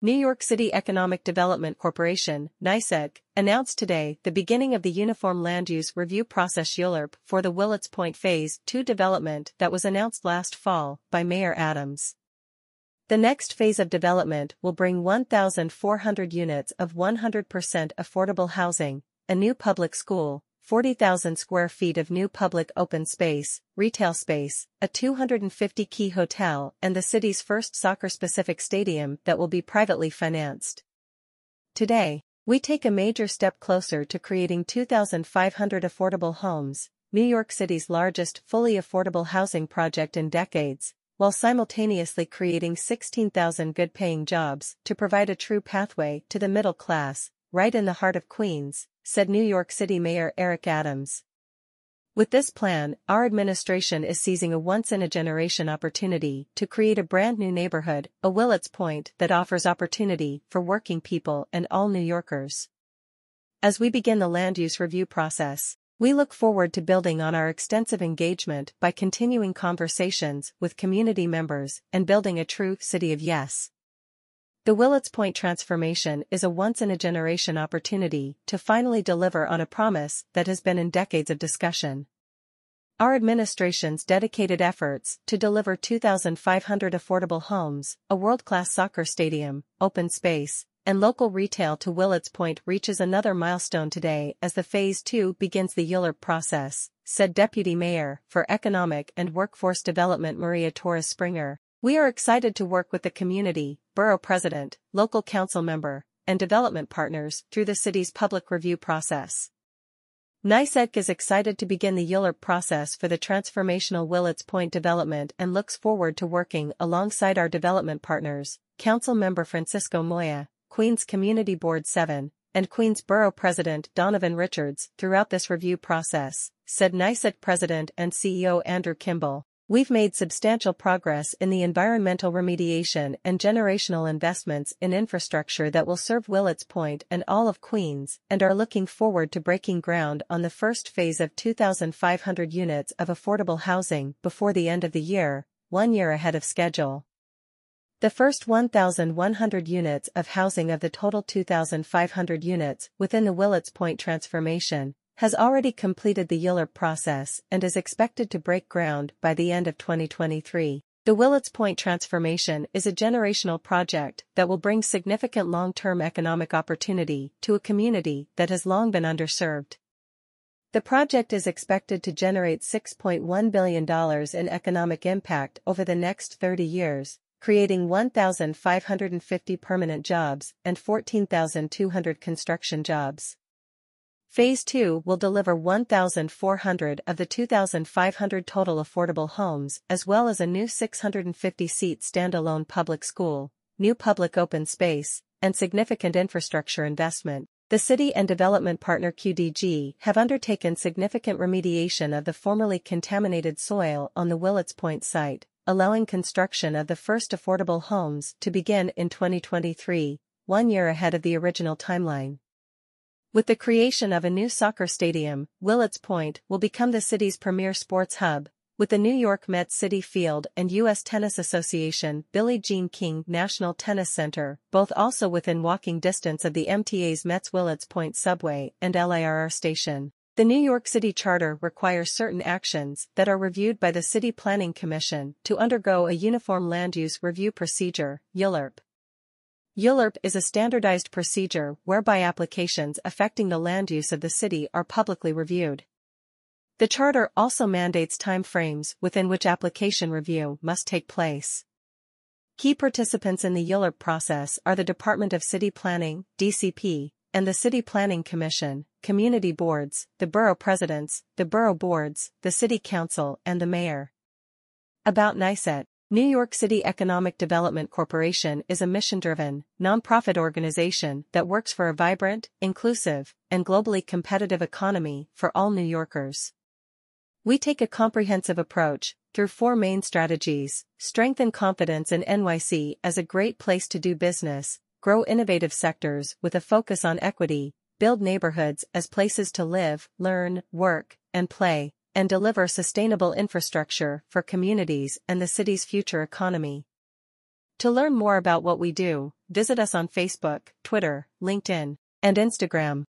New York City Economic Development Corporation, NYCEDC, announced today the beginning of the Uniform Land Use Review Process ULURP for the Willets Point Phase 2 development that was announced last fall by Mayor Adams. The next phase of development will bring 1,400 units of 100% affordable housing, a new public school, 40,000 square feet of new public open space, retail space, a 250-key hotel and the city's first soccer-specific stadium that will be privately financed. Today, we take a major step closer to creating 2,500 affordable homes, New York City's largest fully affordable housing project in decades, while simultaneously creating 16,000 good-paying jobs to provide a true pathway to the middle class, right in the heart of Queens, said New York City Mayor Eric Adams. With this plan, our administration is seizing a once-in-a-generation opportunity to create a brand new neighborhood, a Willets Point that offers opportunity for working people and all New Yorkers. As we begin the land use review process, we look forward to building on our extensive engagement by continuing conversations with community members and building a true City of Yes. The Willets Point transformation is a once-in-a-generation opportunity to finally deliver on a promise that has been in decades of discussion. Our administration's dedicated efforts to deliver 2,500 affordable homes, a world-class soccer stadium, open space, and local retail to Willets Point reaches another milestone today as the Phase 2 begins the ULURP process, said Deputy Mayor for Economic and Workforce Development Maria Torres Springer. We are excited to work with the community, borough president, local council member, and development partners through the city's public review process. NYCEDC is excited to begin the ULURP process for the transformational Willets Point development and looks forward to working alongside our development partners, Council Member Francisco Moya, Queens Community Board 7, and Queens Borough President Donovan Richards throughout this review process, said NYCEDC President and CEO Andrew Kimball. We've made substantial progress in the environmental remediation and generational investments in infrastructure that will serve Willets Point and all of Queens, and are looking forward to breaking ground on the first phase of 2,500 units of affordable housing before the end of the year, one year ahead of schedule. The first 1,100 units of housing of the total 2,500 units within the Willets Point transformation has already completed the ULURP process and is expected to break ground by the end of 2023. The Willets Point transformation is a generational project that will bring significant long-term economic opportunity to a community that has long been underserved. The project is expected to generate $6.1 billion in economic impact over the next 30 years, creating 1,550 permanent jobs and 14,200 construction jobs. Phase 2 will deliver 1,400 of the 2,500 total affordable homes as well as a new 650-seat standalone public school, new public open space, and significant infrastructure investment. The city and development partner QDG have undertaken significant remediation of the formerly contaminated soil on the Willets Point site, allowing construction of the first affordable homes to begin in 2023, one year ahead of the original timeline. With the creation of a new soccer stadium, Willets Point will become the city's premier sports hub, with the New York Mets Citi Field and U.S. Tennis Association Billie Jean King National Tennis Center, both also within walking distance of the MTA's Mets Willets Point subway and LIRR station. The New York City Charter requires certain actions that are reviewed by the City Planning Commission to undergo a Uniform Land Use Review Procedure, ULURP. ULURP is a standardized procedure whereby applications affecting the land use of the city are publicly reviewed. The Charter also mandates time frames within which application review must take place. Key participants in the ULURP process are the Department of City Planning, DCP, and the City Planning Commission, community boards, the borough presidents, the borough boards, the city council, and the mayor. About NYCEDC New York City Economic Development Corporation is a mission-driven, nonprofit organization that works for a vibrant, inclusive, and globally competitive economy for all New Yorkers. We take a comprehensive approach, through four main strategies, strengthen confidence in NYC as a great place to do business, grow innovative sectors with a focus on equity, build neighborhoods as places to live, learn, work, and play, and deliver sustainable infrastructure for communities and the city's future economy. To learn more about what we do, visit us on Facebook, Twitter, LinkedIn, and Instagram.